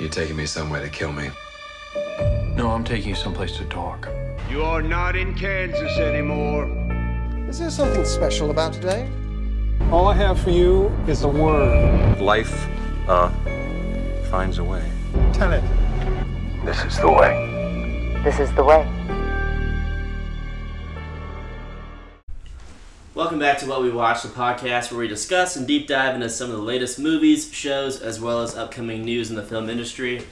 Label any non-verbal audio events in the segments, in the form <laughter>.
You taking me somewhere to kill me? No, I'm taking you someplace to talk. You are not in Kansas anymore. Is there something special about today? All I have for you is a word. Life, uh, finds a way. Tell it. This is the way. This is the way. Welcome back to What We Watch, the podcast where we discuss and deep dive into some of the latest movies, shows, as well as upcoming news in the film industry.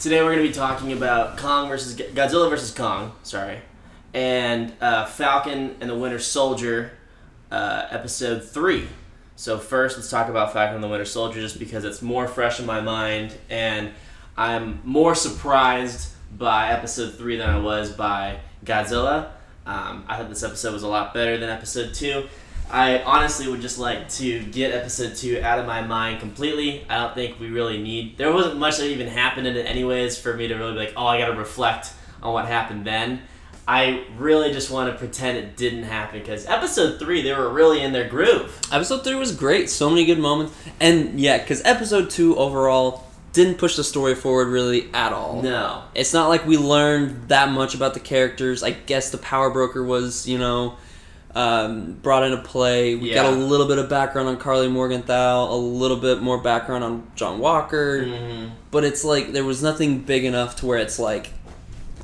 Today we're going to be talking about Kong versus Godzilla versus Kong, sorry, and uh, Falcon and the Winter Soldier, uh, episode three. So first, let's talk about Falcon and the Winter Soldier, just because it's more fresh in my mind, and I'm more surprised by episode three than I was by Godzilla. Um, I thought this episode was a lot better than episode two. I honestly would just like to get episode two out of my mind completely. I don't think we really need. There wasn't much that even happened in it, anyways, for me to really be like, oh, I got to reflect on what happened then. I really just want to pretend it didn't happen because episode three, they were really in their groove. Episode three was great. So many good moments, and yeah, because episode two overall didn't push the story forward really at all. No. It's not like we learned that much about the characters. I guess the power broker was, you know, um, brought into play. We got a little bit of background on Karli Morgenthau, a little bit more background on John Walker, Mhm. but it's like there was nothing big enough to where it's like,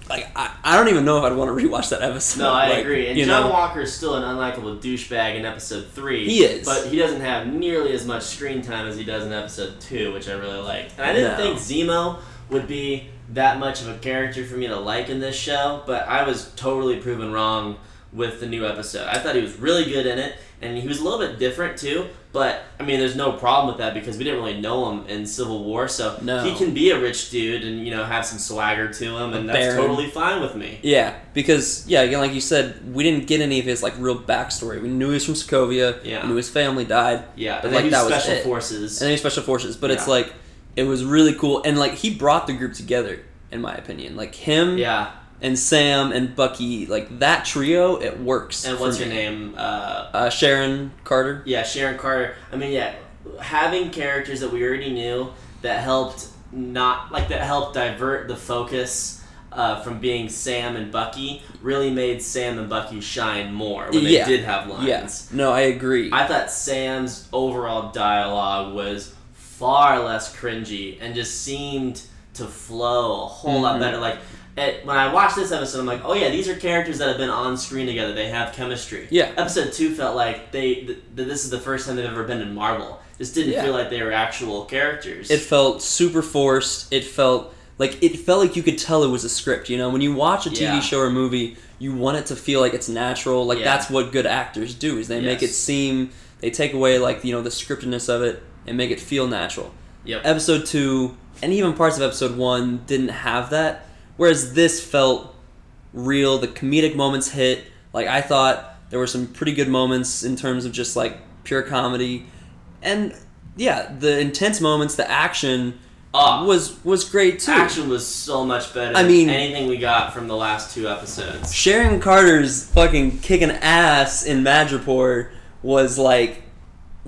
like I, I don't even know if I'd want to rewatch that episode. No, I Like, agree. And John know? Walker is still an unlikable douchebag in episode three. He is. but he doesn't have nearly as much screen time as he does in episode two, which I really like. And I didn't No. think Zemo would be that much of a character for me to like in this show, but I was totally proven wrong with the new episode. I thought he was really good in it, and he was a little bit different too. But I mean, there's no problem with that because we didn't really know him in Civil War, so No. he can be a rich dude and you know have some swagger to him, and that's totally fine with me. Yeah, because yeah, again, like you said, we didn't get any of his like real backstory. We knew he was from Sokovia. Yeah. We knew his family died. Yeah, But, and like, that was special it. forces. and then special forces. But it's like it was really cool, and like he brought the group together, in my opinion. Like him yeah, and Sam and Bucky, like that trio, it works. and what's your name? Uh, Uh, Sharon Carter. yeah, Sharon Carter. I mean, yeah, having characters that we already knew that helped not like that helped divert the focus uh, from being Sam and Bucky really made Sam and Bucky shine more when they Yeah. did have lines. Yes. No, I agree. I thought Sam's overall dialogue was far less cringy and just seemed to flow a whole lot Mhm. better. Like it, when I watched this episode, I'm like, oh yeah, these are characters that have been on screen together. They have chemistry. Yeah. Episode two felt like they th- th- this is the first time they've ever been in Marvel. This didn't Yeah. feel like they were actual characters. it felt super forced. It felt like it felt like you could tell it was a script. You know, when you watch a TV Yeah. show or movie, you want it to feel like it's natural. Like Yeah. that's what good actors do. Is they make it seem they take away like you know the scriptedness of it and make it feel natural. Yep. Episode two and even parts of episode one didn't have that. Whereas this felt real. The comedic moments hit. Like I thought there were some pretty good moments in terms of just like pure comedy, and yeah, the intense moments, the action Ah. was was great too. The action was so much better. I than mean- anything we got from the last two episodes. Sharon Carter's fucking kicking ass in Madripoor was like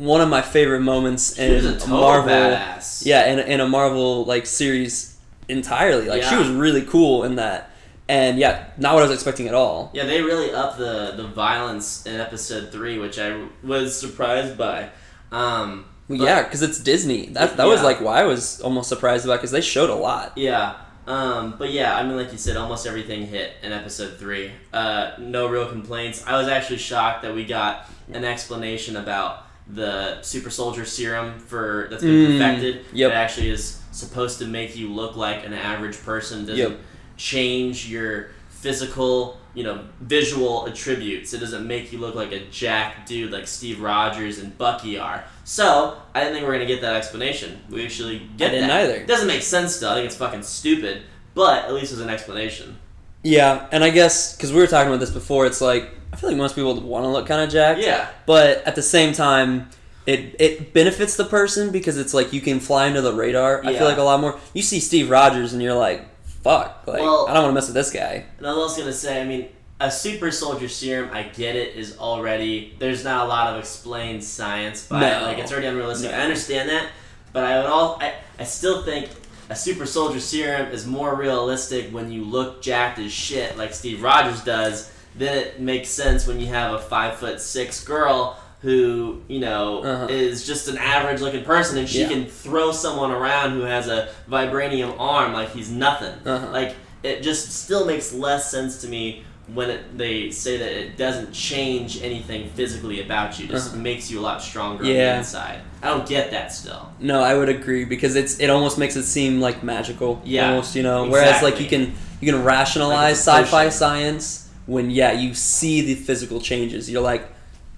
one of my favorite moments in a total Marvel. badass. Yeah, in, in a Marvel like series entirely. Like she was really cool in that, and yeah, not what I was expecting at all. Yeah, they really upped the the violence in episode three, which I was surprised by. Um, but- yeah, because it's Disney. That that was like why I was almost surprised about because they showed a lot. yeah. Um, but yeah, I mean, like you said, almost everything hit in episode three. Uh, no real complaints. I was actually shocked that we got an explanation about the super soldier serum for that's been Mm, perfected. yep. It actually is supposed to make you look like an average person. Doesn't Yep. change your physical, you know, visual attributes. It doesn't make you look like a jack dude like Steve Rogers and Bucky are. So I didn't think we were gonna get that explanation. We actually get I didn't that. either. It doesn't make sense still. I think it's fucking stupid. But at least there's an explanation. Yeah, and I guess because we were talking about this before, it's like I feel like most people want to look kind of jacked. Yeah. But at the same time, it it benefits the person because it's like you can fly under the radar. Yeah. I feel like a lot more. You see Steve Rogers and you're like, fuck, like Well- I don't want to mess with this guy. And I was also gonna say, I mean, a super soldier serum, I get it, is already there's not a lot of explained science by it. Like it's already unrealistic. No. I understand that, but I would all I, I still think a super soldier serum is more realistic when you look jacked as shit like Steve Rogers does, then it makes sense when you have a five foot six girl who you know Uh-huh. is just an average looking person and she Yeah. can throw someone around who has a vibranium arm like he's nothing. Uh-huh. Like it just still makes less sense to me when it, they say that it doesn't change anything physically about you, it just Uh-huh. makes you a lot stronger on the Yeah. inside. I don't get that still. No, I would agree because it's it almost makes it seem like magical. Yeah, almost you know. Whereas like you can you can rationalize Like sci-fi science when yeah you see the physical changes. You're like,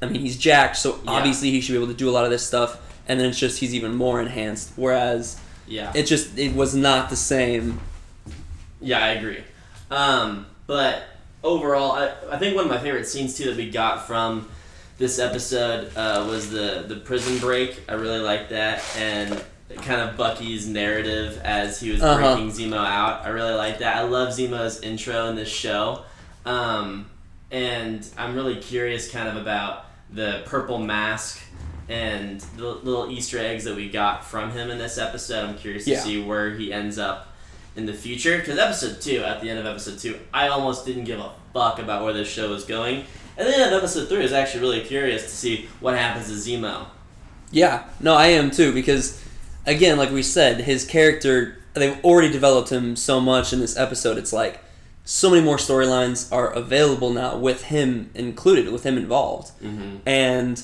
I mean he's jacked, so Yeah. obviously he should be able to do a lot of this stuff. And then it's just he's even more enhanced. Whereas Yeah. it just it was not the same. Yeah, I agree. Um, but overall, I, I think one of my favorite scenes too that we got from this episode uh, was the the prison break. I really liked that and kind of Bucky's narrative as he was Uh-huh. breaking Zemo out. I really like that. I love Zemo's intro in this show. Um, and I'm really curious kind of about the purple mask and the little Easter eggs that we got from him in this episode. I'm curious Yeah. to see where he ends up in the future. Because episode two, at the end of episode two, I almost didn't give a fuck about where this show was going. And then at episode three, I was actually really curious to see what happens to Zemo. Yeah, no, I am too because again, like we said, his character they've already developed him so much in this episode. It's like so many more storylines are available now with him included, with him involved. Mm-hmm. And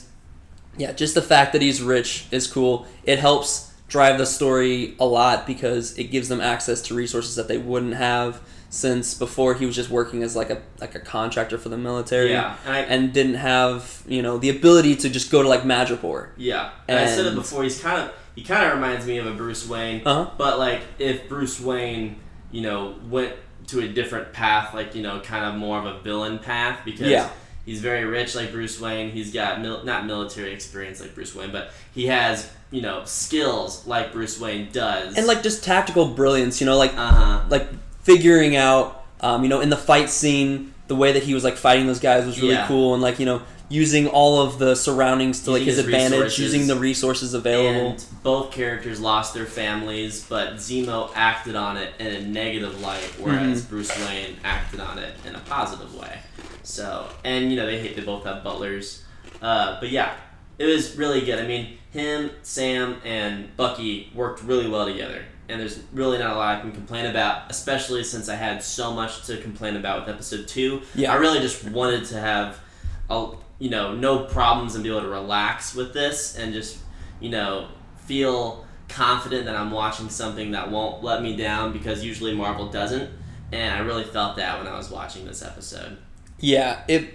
yeah, just the fact that he's rich is cool. It helps drive the story a lot because it gives them access to resources that they wouldn't have since before he was just working as like a like a contractor for the military Yeah, and I- and didn't have, you know, the ability to just go to like Madripoor. Yeah, and, I said it before. He's kind of he kind of reminds me of a Bruce Wayne. Uh-huh. But like if Bruce Wayne, you know, went to a different path, like you know, kind of more of a villain path because Yeah. he's very rich, like Bruce Wayne. He's got mil- not military experience like Bruce Wayne, but he has you know skills like Bruce Wayne does. and like just tactical brilliance you know like uh huh. like figuring out um, you know in the fight scene the way that he was like fighting those guys was really Yeah. cool and like you know using all of the surroundings to like his, his advantage resources. using the resources available And both characters lost their families, but Zemo acted on it in a negative light, whereas Mm-hmm. Bruce Wayne acted on it in a positive way. So, and you know they hate they both have butlers, uh, but yeah, it was really good. I mean, him, Sam, and Bucky worked really well together, and there's really not a lot I can complain about, especially since I had so much to complain about with episode two. Yeah. I really just wanted to have, a, you know, no problems and be able to relax with this and just, you know, feel confident that I'm watching something that won't let me down because usually Marvel doesn't. And I really felt that when I was watching this episode. yeah it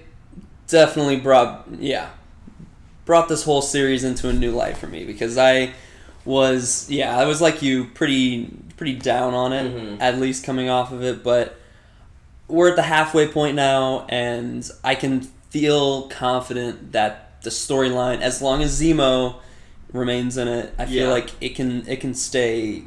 definitely brought yeah brought this whole series into a new light for me because i was yeah i was like you pretty pretty down on it Mhm. at least coming off of it but we're at the halfway point now and i can feel confident that the storyline as long as zemo remains in it i feel Yeah. like it can it can stay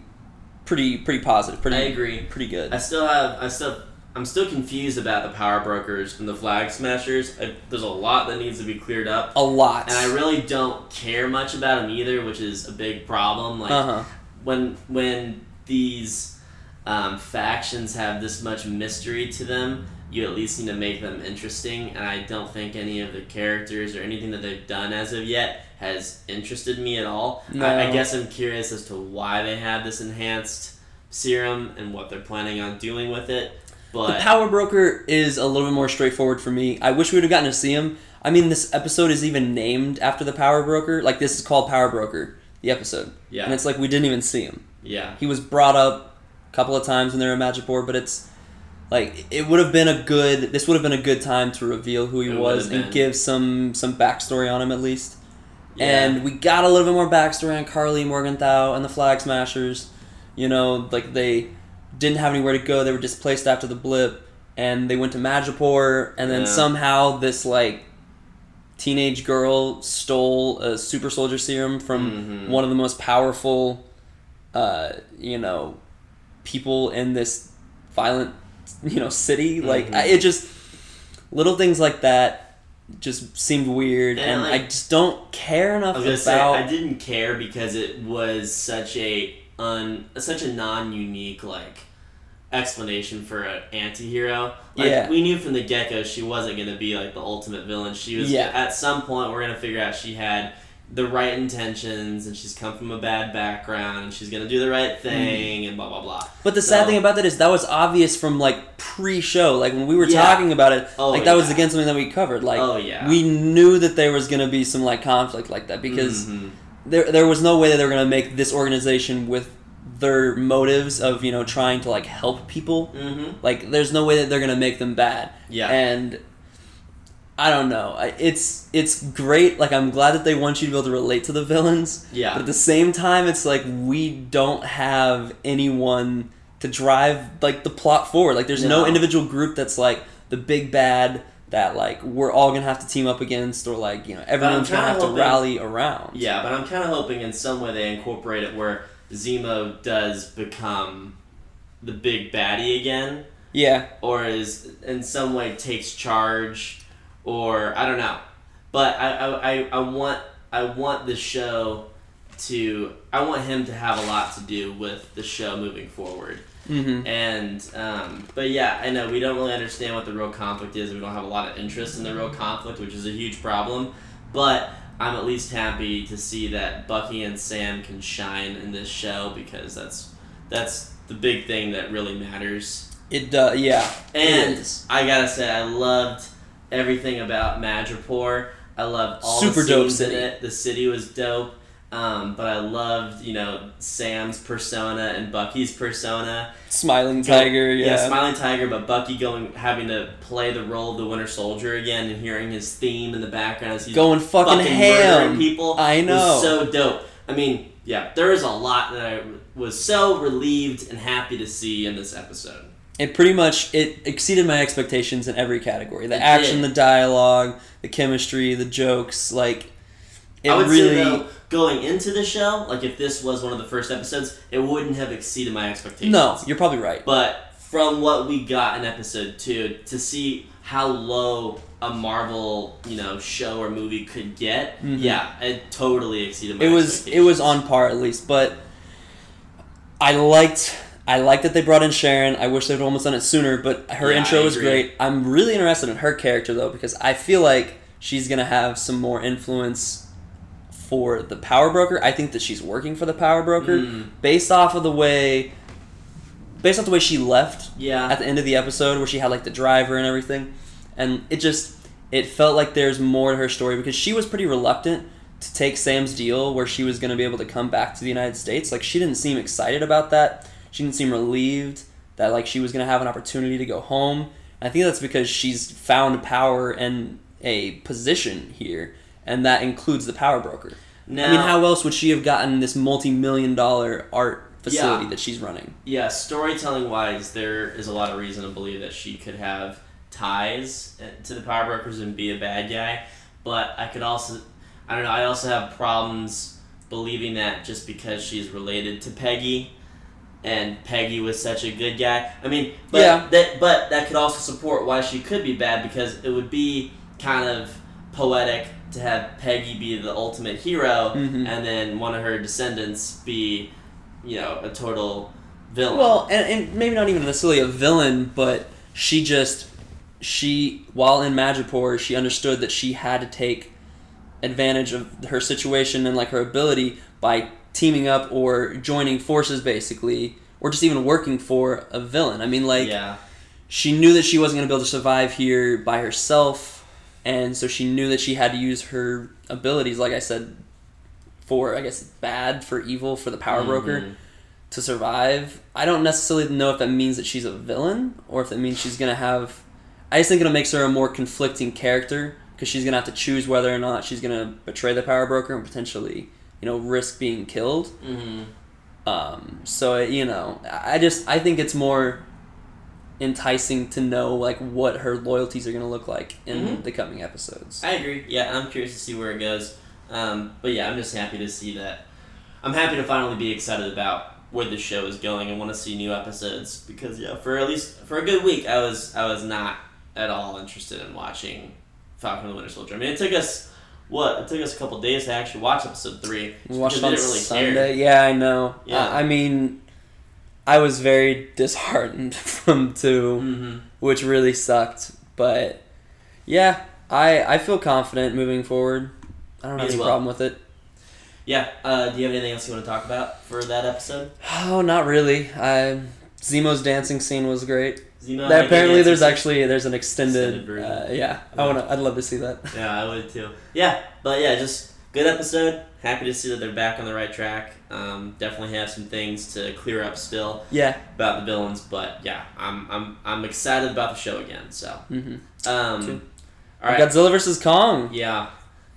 pretty pretty positive pretty I agree. pretty good I still have, I still, I'm still confused about the power brokers and the flag smashers. I, there's a lot that needs to be cleared up. a lot And I really don't care much about them either, which is a big problem. Like, uh-huh when when these um, factions have this much mystery to them, you at least need to make them interesting. And I don't think any of the characters or anything that they've done as of yet has interested me at all. I, I guess I'm curious as to why they have this enhanced serum and what they're planning on doing with it. But The Power Broker is a little bit more straightforward for me. I wish we would have gotten to see him. I mean, this episode is even named after the Power Broker. Like, this is called Power Broker, the episode. Yeah. And it's like we didn't even see him. yeah, He was brought up a couple of times when they were in Madripoor, but it's like it would have been a good. This would have been a good time to reveal who he It was and give some some backstory on him at least. Yeah. And we got a little bit more backstory on Karli Morgenthau and the Flag Smashers. You know, like they didn't have anywhere to go. They were displaced after the blip, and they went to Madripoor, and then Yeah. somehow this like teenage girl stole a super soldier serum from Mhm. one of the most powerful, uh, you know, people in this violent, you know, city. Like Mhm. I, it just little things like that just seemed weird, And, and, like- I just don't care I enough was gonna say about. I didn't care because it was such a un such a non-unique like explanation for an anti-hero. Like, Yeah. we knew from the get-go she wasn't going to be like the ultimate villain. She was Yeah. at some point we're going to figure out she had the right intentions and she's come from a bad background and she's to do the right thing and blah blah blah. But the sad thing about that is that was obvious from like pre-show. Like when we were Yeah. talking about it, Oh, like that was yeah. again something that we covered. Like Oh, yeah. we knew that there was gonna be some like conflict like that because Mhm. there there was no way that they were gonna make this organization with their motives of you know trying to like help people. Mhm. Like there's no way that they're gonna make them bad. Yeah. And I don't know. It's it's great. Like I'm glad that they want you to be able to relate to the villains. Yeah. But at the same time, it's like we don't have anyone to drive like the plot forward. Like there's no, No. individual group that's like the big bad that like we're all gonna have to team up against or like you know everyone's gonna have to rally around. Yeah, but I'm kind of hoping in some way they incorporate it where Zemo does become the big baddie again, Yeah. or is in some way takes charge, or I don't know. But I, I, I, want I want the show to I want him to have a lot to do with the show moving forward. Mm-hmm. And um, but yeah, I know we don't really understand what the real conflict is. We don't have a lot of interest in the real conflict, which is a huge problem. But I'm at least happy to see that Bucky and Sam can shine in this show because that's that's the big thing that really matters. It does. Yeah. And. I gotta say, I loved everything about Madripoor. I loved all Super the dope scenes in city. it. The city was dope. Um, but I loved, you know, Sam's persona and Bucky's persona. Smiling tiger. Yeah. Smiling Tiger, but Bucky going having to play the role of the Winter Soldier again and hearing his theme in the background as he's Going fucking murdering ham. people. I know. was so dope. I mean, yeah, there is a lot that I was so relieved and happy to see in this episode. It pretty much it exceeded my expectations in every category. The It action, did. the dialogue, the chemistry, the jokes. Like it I would really. say though, going into the show, like if this was one of the first episodes, it wouldn't have exceeded my expectations. no, you're probably right. But from what we got in episode two, to see how low a Marvel, you know, show or movie could get, Mhm. yeah, it totally exceeded my expectations. it was it was on par at least, but I liked I like that they brought in Sharon. I wish they'd almost done it sooner, but her Yeah, intro was great. I'm really interested in her character though because I feel like she's gonna have some more influence for the power broker. I think that she's working for the power broker Mm. based off of the way based off the way she left Yeah. at the end of the episode where she had like the driver and everything and it just it felt like there's more to her story because she was pretty reluctant to take Sam's deal where she was going to be able to come back to the United States like she didn't seem excited about that she didn't seem relieved that like she was going to have an opportunity to go home I think that's because she's found power and a position here and that includes the power broker now, I mean how else would she have gotten this multi-million dollar art facility Yeah. that she's running yeah, storytelling wise, there is a lot of reason to believe that she could have ties uh, to the power brokers and be a bad guy. But I could also, I don't know, I also have problems believing that just because she's related to Peggy, and Peggy was such a good guy. I mean, but Yeah. that but that could also support why she could be bad because it would be kind of poetic to have Peggy be the ultimate hero Mhm. and then one of her descendants be, you know, a total villain. Well, and, and maybe not even necessarily a villain, but she just she while in Madripoor, she understood that she had to take advantage of her situation and like her ability by teaming up or joining forces basically or just even working for a villain. I mean like yeah. she knew that she wasn't going to be able to survive here by herself and so she knew that she had to use her abilities like I said for I guess bad for evil for the power broker Mhm. to survive. I don't necessarily know if that means that she's a villain or if that means she's gonna have. I just think it'll makes her a more conflicting character because she's gonna have to choose whether or not she's gonna betray the power broker and potentially, you know, risk being killed. Mm-hmm. Um, so you know, I just I think it's more enticing to know like what her loyalties are gonna look like in Mhm. the coming episodes. I agree. Yeah, I'm curious to see where it goes. Um, but yeah, I'm just happy to see that. I'm happy to finally be excited about where the show is going and want to see new episodes because yeah, for at least for a good week, I was I was not at all interested in watching Falcon and the Winter Soldier. I mean, it took us what it took us a couple days to actually watch episode three. We watched it on really Sunday. care. Yeah, I know. Yeah. I, I mean, I was very disheartened <laughs> from 2 Mhm. which really sucked. But yeah, I I feel confident moving forward. I don't Me have any well. problem with it. Yeah. Uh, do you have anything else you want to talk about for that episode? Oh, not really. I Zemo's dancing scene was great. Zemo, That apparently, there's actually there's an extended. Extended uh, yeah, I wanna. I'd love to see that. <laughs> Yeah, I would too. Yeah, but yeah, just good episode. Happy to see that they're back on the right track. Um, definitely have some things to clear up still Yeah. about the villains, but yeah, I'm I'm I'm excited about the show again. So, hmm um, all right, Godzilla versus Kong. yeah,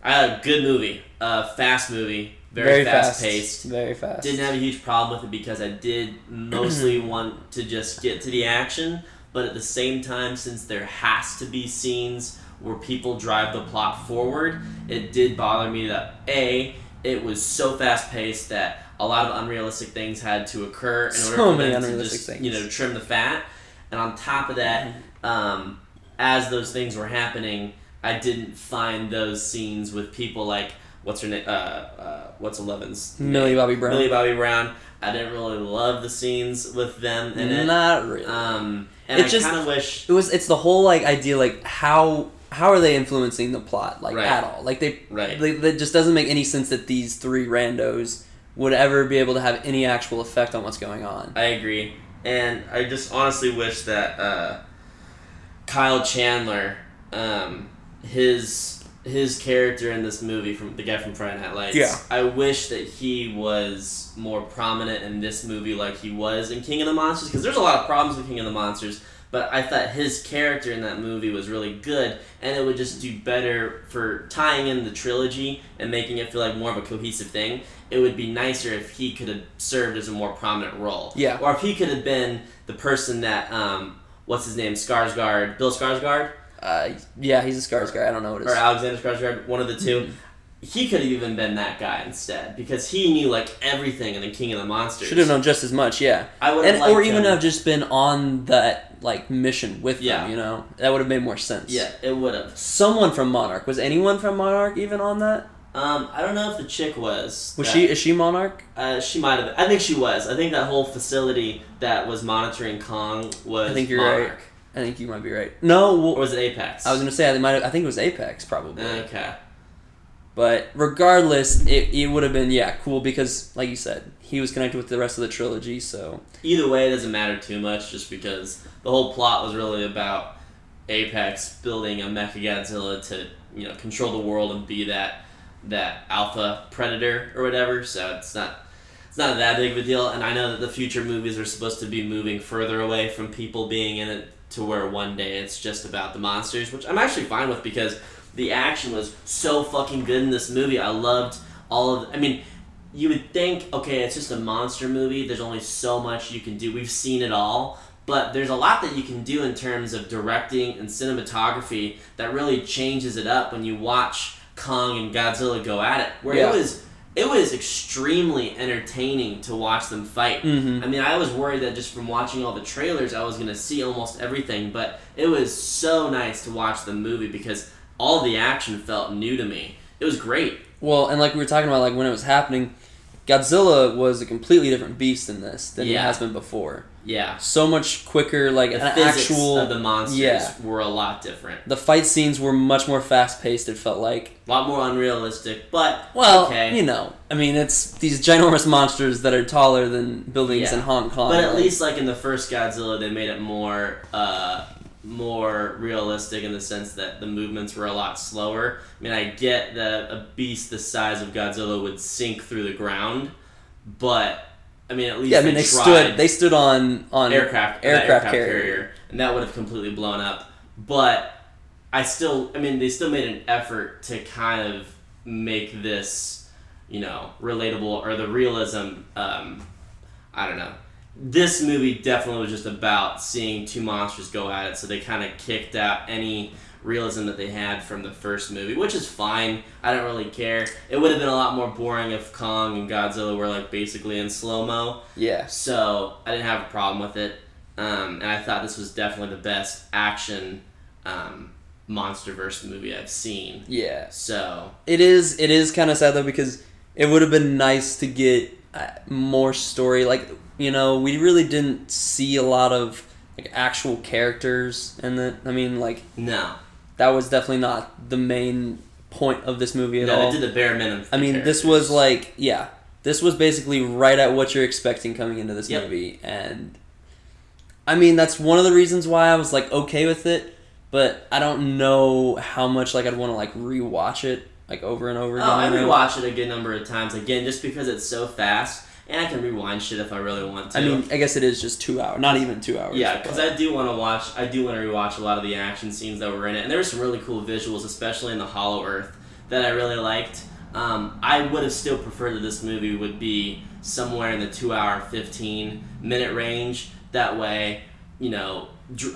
a good movie, uh, fast movie, very, Very fast, fast. paced. Very fast. Didn't have a huge problem with it because I did mostly <clears throat> want to just get to the action, but at the same time, since there has to be scenes where people drive the plot forward, it did bother me that A, it was so fast paced that a lot of unrealistic things had to occur in So order for many them to just, things. you know, trim the fat. And on top of that, um, as those things were happening, I didn't find those scenes with people like what's her name? Uh, uh, what's Eleven's name? Millie Bobby Brown. Millie Bobby Brown. I didn't really love the scenes with them in it. Not really. Um, and It I just- kind of wish. it was. It's the whole like idea. Like how how are they influencing the plot? Like Right. at all? Like they. Right. They, that just doesn't make any sense that these three randos would ever be able to have any actual effect on what's going on. I agree, and I just honestly wish that uh, Kyle Chandler, um, his his character in this movie from the guy from Friday Night Lights. Yeah. I wish that he was more prominent in this movie like he was in King of the Monsters because there's a lot of problems with King of the Monsters. But I thought his character in that movie was really good, and it would just do better for tying in the trilogy and making it feel like more of a cohesive thing. It would be nicer if he could have served as a more prominent role. Yeah. Or if he could have been the person that, um, what's his name, Skarsgård, Bill Skarsgård, Uh, yeah, he's a Skarsgård. I don't know what it or is. Alexander Skarsgård, one of the 2 Mm-hmm. He could have even been that guy instead because he knew like everything in the King of the Monsters. Should have known just as much. Yeah. I would and have or even him. have just been on that like mission with Yeah. them. You know, that would have made more sense. Yeah, it would have. Someone from Monarch was anyone from Monarch even on that? Um, I don't know if the chick was. Was that- she? Is she Monarch? Uh, she might have. I think she was. I think that whole facility that was monitoring Kong was. I think you're Monarch. right. I think you might be right. No, well, Or was it Apex? I was gonna say I might. Have, I think it was Apex probably. Okay. But regardless, it, it would have been yeah cool because like you said, he was connected with the rest of the trilogy. So Either way, it doesn't matter too much, just because the whole plot was really about Apex building a Mechagodzilla to you know control the world and be that that alpha predator or whatever. So it's not it's not that big of a deal. And I know that the future movies are supposed to be moving further away from people being in it to where one day it's just about the monsters, which I'm actually fine with because the action was so fucking good in this movie. I loved all of. I mean, you would think, okay, it's just a monster movie. There's only so much you can do. We've seen it all, but there's a lot that you can do in terms of directing and cinematography that really changes it up when you watch Kong and Godzilla go at it. Where Yeah. it was, it was extremely entertaining to watch them fight. Mhm. I mean, I was worried that just from watching all the trailers, I was gonna see almost everything, but it was so nice to watch the movie because all the action felt new to me. It was great. well, and like we were talking about, like when it was happening, Godzilla was a completely different beast in this than Yeah. he has been before. Yeah. So much quicker, like The an physics actual. of the monsters yeah. were a lot different. The fight scenes were much more fast paced. It felt like. A lot more unrealistic, but Well, okay. you know, I mean, it's these ginormous monsters that are taller than buildings Yeah. in Hong Kong. But at like- least like in the first Godzilla, they made it more uh, more realistic in the sense that the movements were a lot slower. I mean, I get that a beast the size of Godzilla would sink through the ground, but I mean, at least yeah, I mean, they, tried. stood. They stood on on aircraft aircraft, that carrier. and that would have completely blown up. But I still, I mean, they still made an effort to kind of make this, you know, relatable or the realism. Um, I don't know. This movie definitely was just about seeing two monsters go at it, so they kind of kicked out any realism that they had from the first movie, which is fine. I don't really care. It would have been a lot more boring if Kong and Godzilla were like basically in slow mo. Yeah, So I didn't have a problem with it, um, and I thought this was definitely the best action um, MonsterVerse movie I've seen. Yeah. So It is. It is kind of sad though because it would have been nice to get uh, more story. Like you know, we really didn't see a lot of like actual characters, and that I mean, like no, that was definitely not the main point of this movie at no, all. they did the bare minimum. I mean, this was like yeah, this was basically right at what you're expecting coming into this Yep. movie, and I mean that's one of the reasons why I was like okay with it, but I don't know how much like I'd want to like rewatch it like over and over oh, again. Oh, I rewatched it a good number of times again, just because it's so fast, and I can rewind shit if I really want to. I mean, I guess it is just two hours, not even two hours. Yeah, because I do want to watch. I do want to rewatch a lot of the action scenes that were in it, and there were some really cool visuals, especially in the Hollow Earth, that I really liked. Um, I would have still preferred that this movie would be somewhere in the two-hour, fifteen-minute range. That way, you know,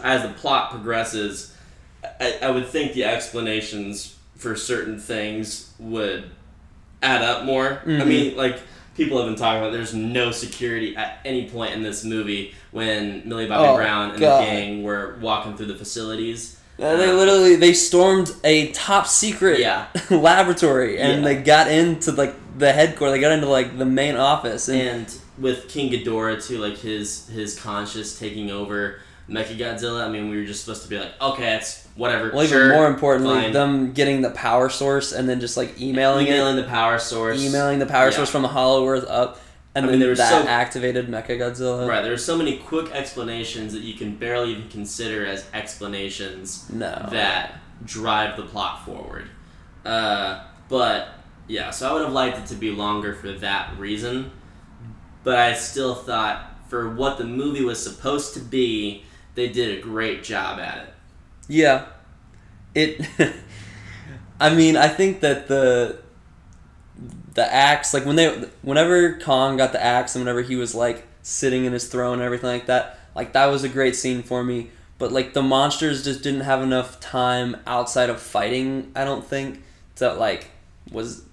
as the plot progresses, I, I would think the explanations for certain things would add up more. I Mhm. mean, like people have been talking about, there's no security at any point in this movie when Millie Bobby Oh, Brown and God. the gang were walking through the facilities. Uh, they literally they stormed a top secret Yeah. <laughs> laboratory and Yeah. they got into like the headquarters. They got into like the main office and, And with King Ghidorah too, like his his conscious taking over Mechagodzilla. I mean, we were just supposed to be like, okay, it's whatever. well, even more importantly, fine. them getting the power source and then just like emailing, emailing the power source, emailing the power Yeah. source from the Hollow Earth up, and I mean, then there was that so- activated Mechagodzilla. Right, there there's so many quick explanations that you can barely even consider as explanations No. that drive the plot forward. Uh, but yeah, so I would have liked it to be longer for that reason. But I still thought for what the movie was supposed to be, they did a great job at it. Yeah. It <laughs> I mean, I think that the the axe like when they whenever Kong got the axe and whenever he was like sitting in his throne and everything like that, like that was a great scene for me. But like the monsters just didn't have enough time outside of fighting, I don't think, that like was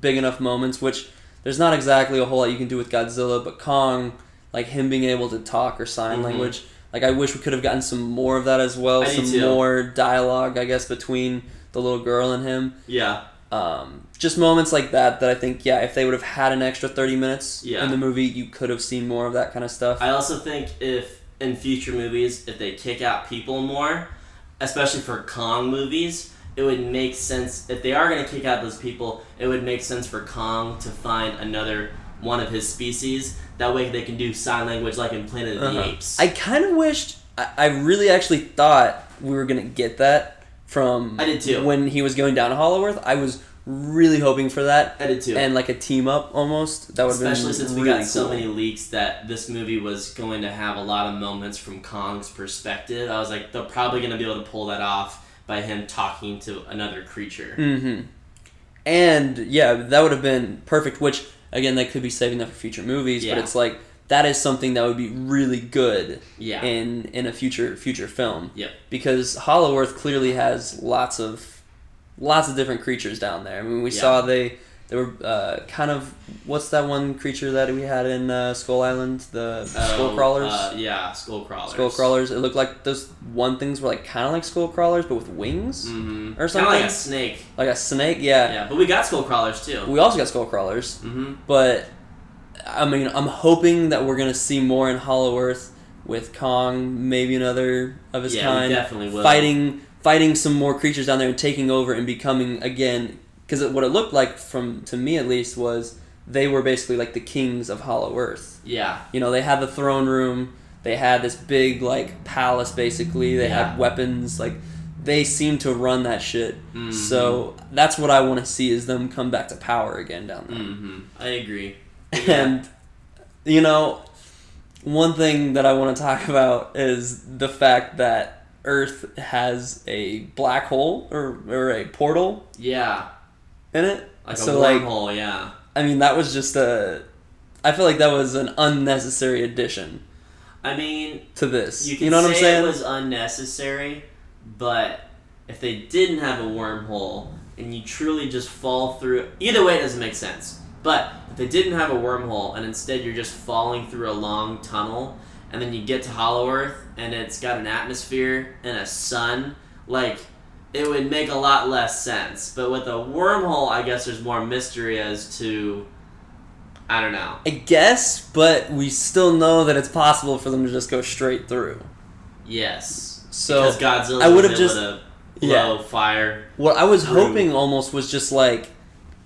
big enough moments, which there's not exactly a whole lot you can do with Godzilla, but Kong, like him being able to talk or sign Mhm. language, like I wish we could have gotten some more of that as well. I some more dialogue, I guess, between the little girl and him. Yeah, Um, just moments like that that I think, yeah, if they would have had an extra 30 minutes Yeah. in the movie, you could have seen more of that kind of stuff. I also think if in future movies, if they kick out people more, especially for Kong movies, it would make sense if they are going to kick out those people. It would make sense for Kong to find another one of his species. That way, they can do sign language like in Planet of Uh-huh. the Apes. I kind of wished, I, I really actually thought we were going to get that from I did too. when he was going down to Hollow Earth. I was really hoping for that. I did too. And like a team up almost. That would have been Especially since we really got so many leaks that this movie was going to have a lot of moments from Kong's perspective. I was like, they're probably going to be able to pull that off by him talking to another creature. Mm-hmm. And yeah, that would have been perfect. Which again, they could be saving that for future movies. Yeah. But it's like that is something that would be really good Yeah. in in a future future film. Yep. Because Hollow Earth clearly has lots of lots of different creatures down there. I mean, we Yeah. saw they they were uh, kind of what's that one creature that we had in uh, Skull Island? The skull Oh, crawlers. Uh, yeah, skull crawlers. skull crawlers. It looked like those one things were like kind of like skull crawlers, but with wings Mm-hmm. or Kind of something. like a snake. like a snake. Yeah. Yeah, but we got skull crawlers too. We also got skull crawlers, Mm-hmm. but I mean, I'm hoping that we're gonna see more in Hollow Earth with Kong, maybe another of his Yeah, kind, definitely will. fighting fighting some more creatures down there and taking over and becoming again. Because what it looked like from to me at least was they were basically like the kings of Hollow Earth. Yeah, You know, they had the throne room. They had this big like palace basically. They Yeah. had weapons. Like they seem to run that shit. Mhm. So that's what I want to see is them come back to power again down there. mm-hmm. I agree. <laughs> And you know, one thing that I want to talk <laughs> about is the fact that Earth has a black hole or, or a portal Yeah, in it. like so a like wormhole. yeah, I mean that was just a I feel like that was an unnecessary addition I mean, to this. you You, know what I'm say saying? it was unnecessary, but if they didn't have a wormhole and you truly just fall through, either way, it doesn't make sense. But if they didn't have a wormhole and instead you're just falling through a long tunnel, and then you get to Hollow Earth and it's got an atmosphere and a sun, like it would make a lot less sense. But with a wormhole, I guess there's more mystery as to I don't know. I guess, but we still know that it's possible for them to just go straight through. Yes. So, because Godzilla I would would've just- to yeah. blow fire. What I was Through. hoping almost was just like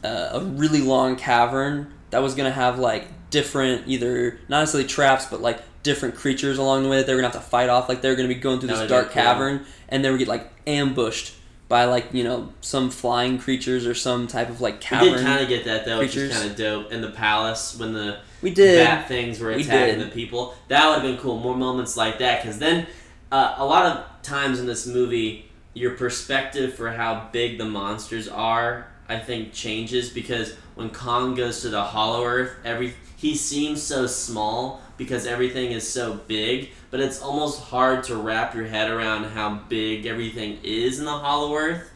uh, a really long cavern that was gonna have like different either not necessarily traps but like different creatures along the way that they were gonna have to fight off. Like they were gonna be going through That this dark cool. cavern and they would get like ambushed by like you know some flying creatures or some type of like We cavern. did kind of get that though, which is creatures. kind of dope. In the palace, when the we did. bat things were attacking did. the people, that would have been cool. More moments like that, because then uh, a lot of times in this movie, your perspective for how big the monsters are, I think, changes because when Kong goes to the Hollow Earth, every he seems so small because everything is so big, but it's almost hard to wrap your head around how big everything is in the Hollow Earth.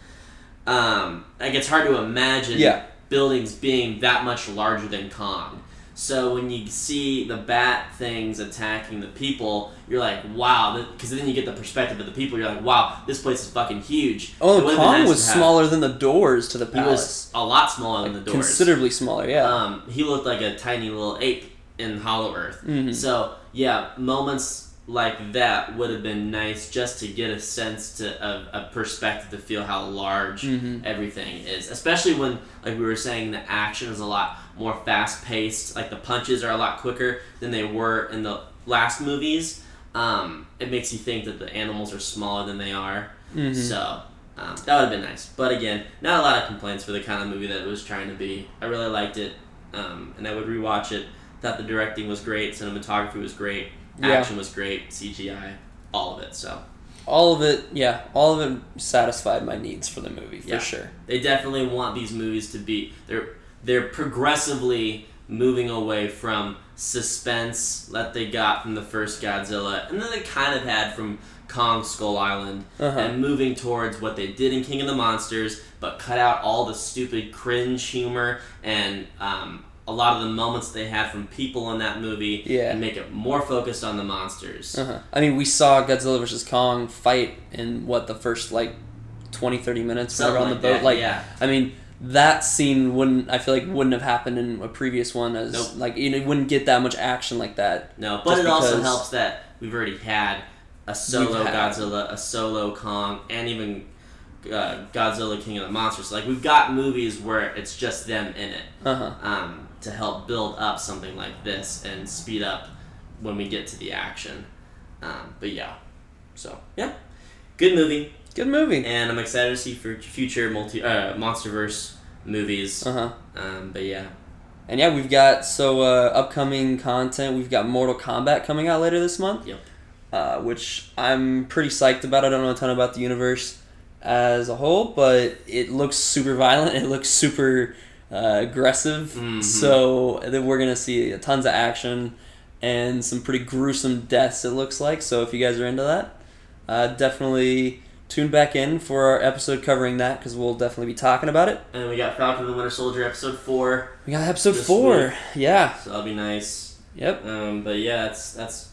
Um, like it's hard to imagine Yeah. buildings being that much larger than Kong. So when you see the bat things attacking the people, you're like, wow, because then you get the perspective of the people. You're like, wow, this place is fucking huge. Oh, Kong nice was smaller than the doors to the He palace. was a lot smaller than the doors. Considerably smaller, yeah. Um, he looked like a tiny little ape in Hollow Earth. Mhm. So yeah, moments like that would have been nice just to get a sense to of a perspective to feel how large Mhm. everything is. Especially when, like we were saying, the action is a lot more fast paced. Like the punches are a lot quicker than they were in the last movies. Um, it makes you think that the animals are smaller than they are. Mhm. So um, that would have been nice. But again, not a lot of complaints for the kind of movie that it was trying to be. I really liked it, um, and I would rewatch it. Thought the directing was great, cinematography was great, Yeah. action was great, CGI, all of it. So all of it, yeah, all of it satisfied my needs for the movie for Yeah. sure. they definitely want these movies to be they're they're progressively moving away from suspense that they got from the first Godzilla, and then they kind of had from Kong Skull Island, Uh-huh. and moving towards what they did in King of the Monsters, but cut out all the stupid cringe humor and um, a lot of the moments they had from people in that movie, Yeah. and make it more focused on the monsters. Uh-huh. I mean, we saw Godzilla versus Kong fight in what the first like 20, 30 minutes Something on like the boat. that, like, yeah. I mean, that scene wouldn't. I feel like wouldn't have happened in a previous one as Nope. like you know, wouldn't get that much action like that. No, but it also helps that we've already had a solo had- Godzilla, a solo Kong, and even uh, Godzilla King of the Monsters. Like we've got movies where it's just them in it Uh huh. um, to help build up something like this and speed up when we get to the action. Um, but yeah, so yeah, good movie, Good movie. and I'm excited to see for future multi uh, MonsterVerse movies. Uh huh. Um, but yeah, And yeah, we've got so uh, upcoming content. We've got Mortal Kombat coming out later this month. Yep. Uh, which I'm pretty psyched about. I don't know a ton about the universe as a whole, but it looks super violent. It looks super uh, aggressive. Mhm. So then we're gonna see tons of action and some pretty gruesome deaths. It looks like. So if you guys are into that, uh, definitely tune back in for our episode covering that because we'll definitely be talking about it. and we got Falcon and the Winter Soldier episode four, We got episode four. week. Yeah. so that'll be nice. Yep. Um, but yeah, that's that's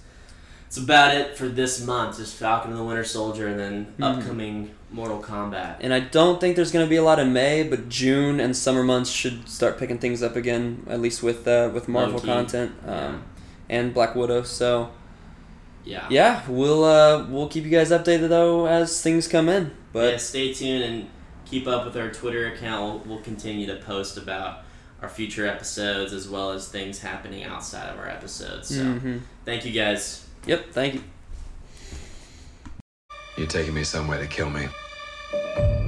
it's about it for this month. Just Falcon and the Winter Soldier, and then Mhm. upcoming Mortal Kombat. And I don't think there's gonna be a lot in May, but June and summer months should start picking things up again, at least with uh, with Marvel content um, Yeah. and Black Widow. So Yeah. yeah, we'll uh, we'll keep you guys updated though as things come in. But yeah, stay tuned and keep up with our Twitter account. We'll, we'll continue to post about our future episodes as well as things happening outside of our episodes. So Mhm. thank you guys. Yep, thank you. You're taking me somewhere to kill me.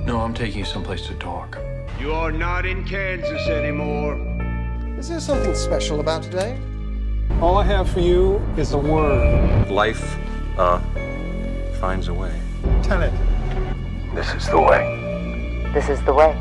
No, I'm taking you someplace to talk. You are not in Kansas anymore. Is there something special about today? All I have for you is a word. Life, uh, finds a way. Tell it. This is the way. This is the way.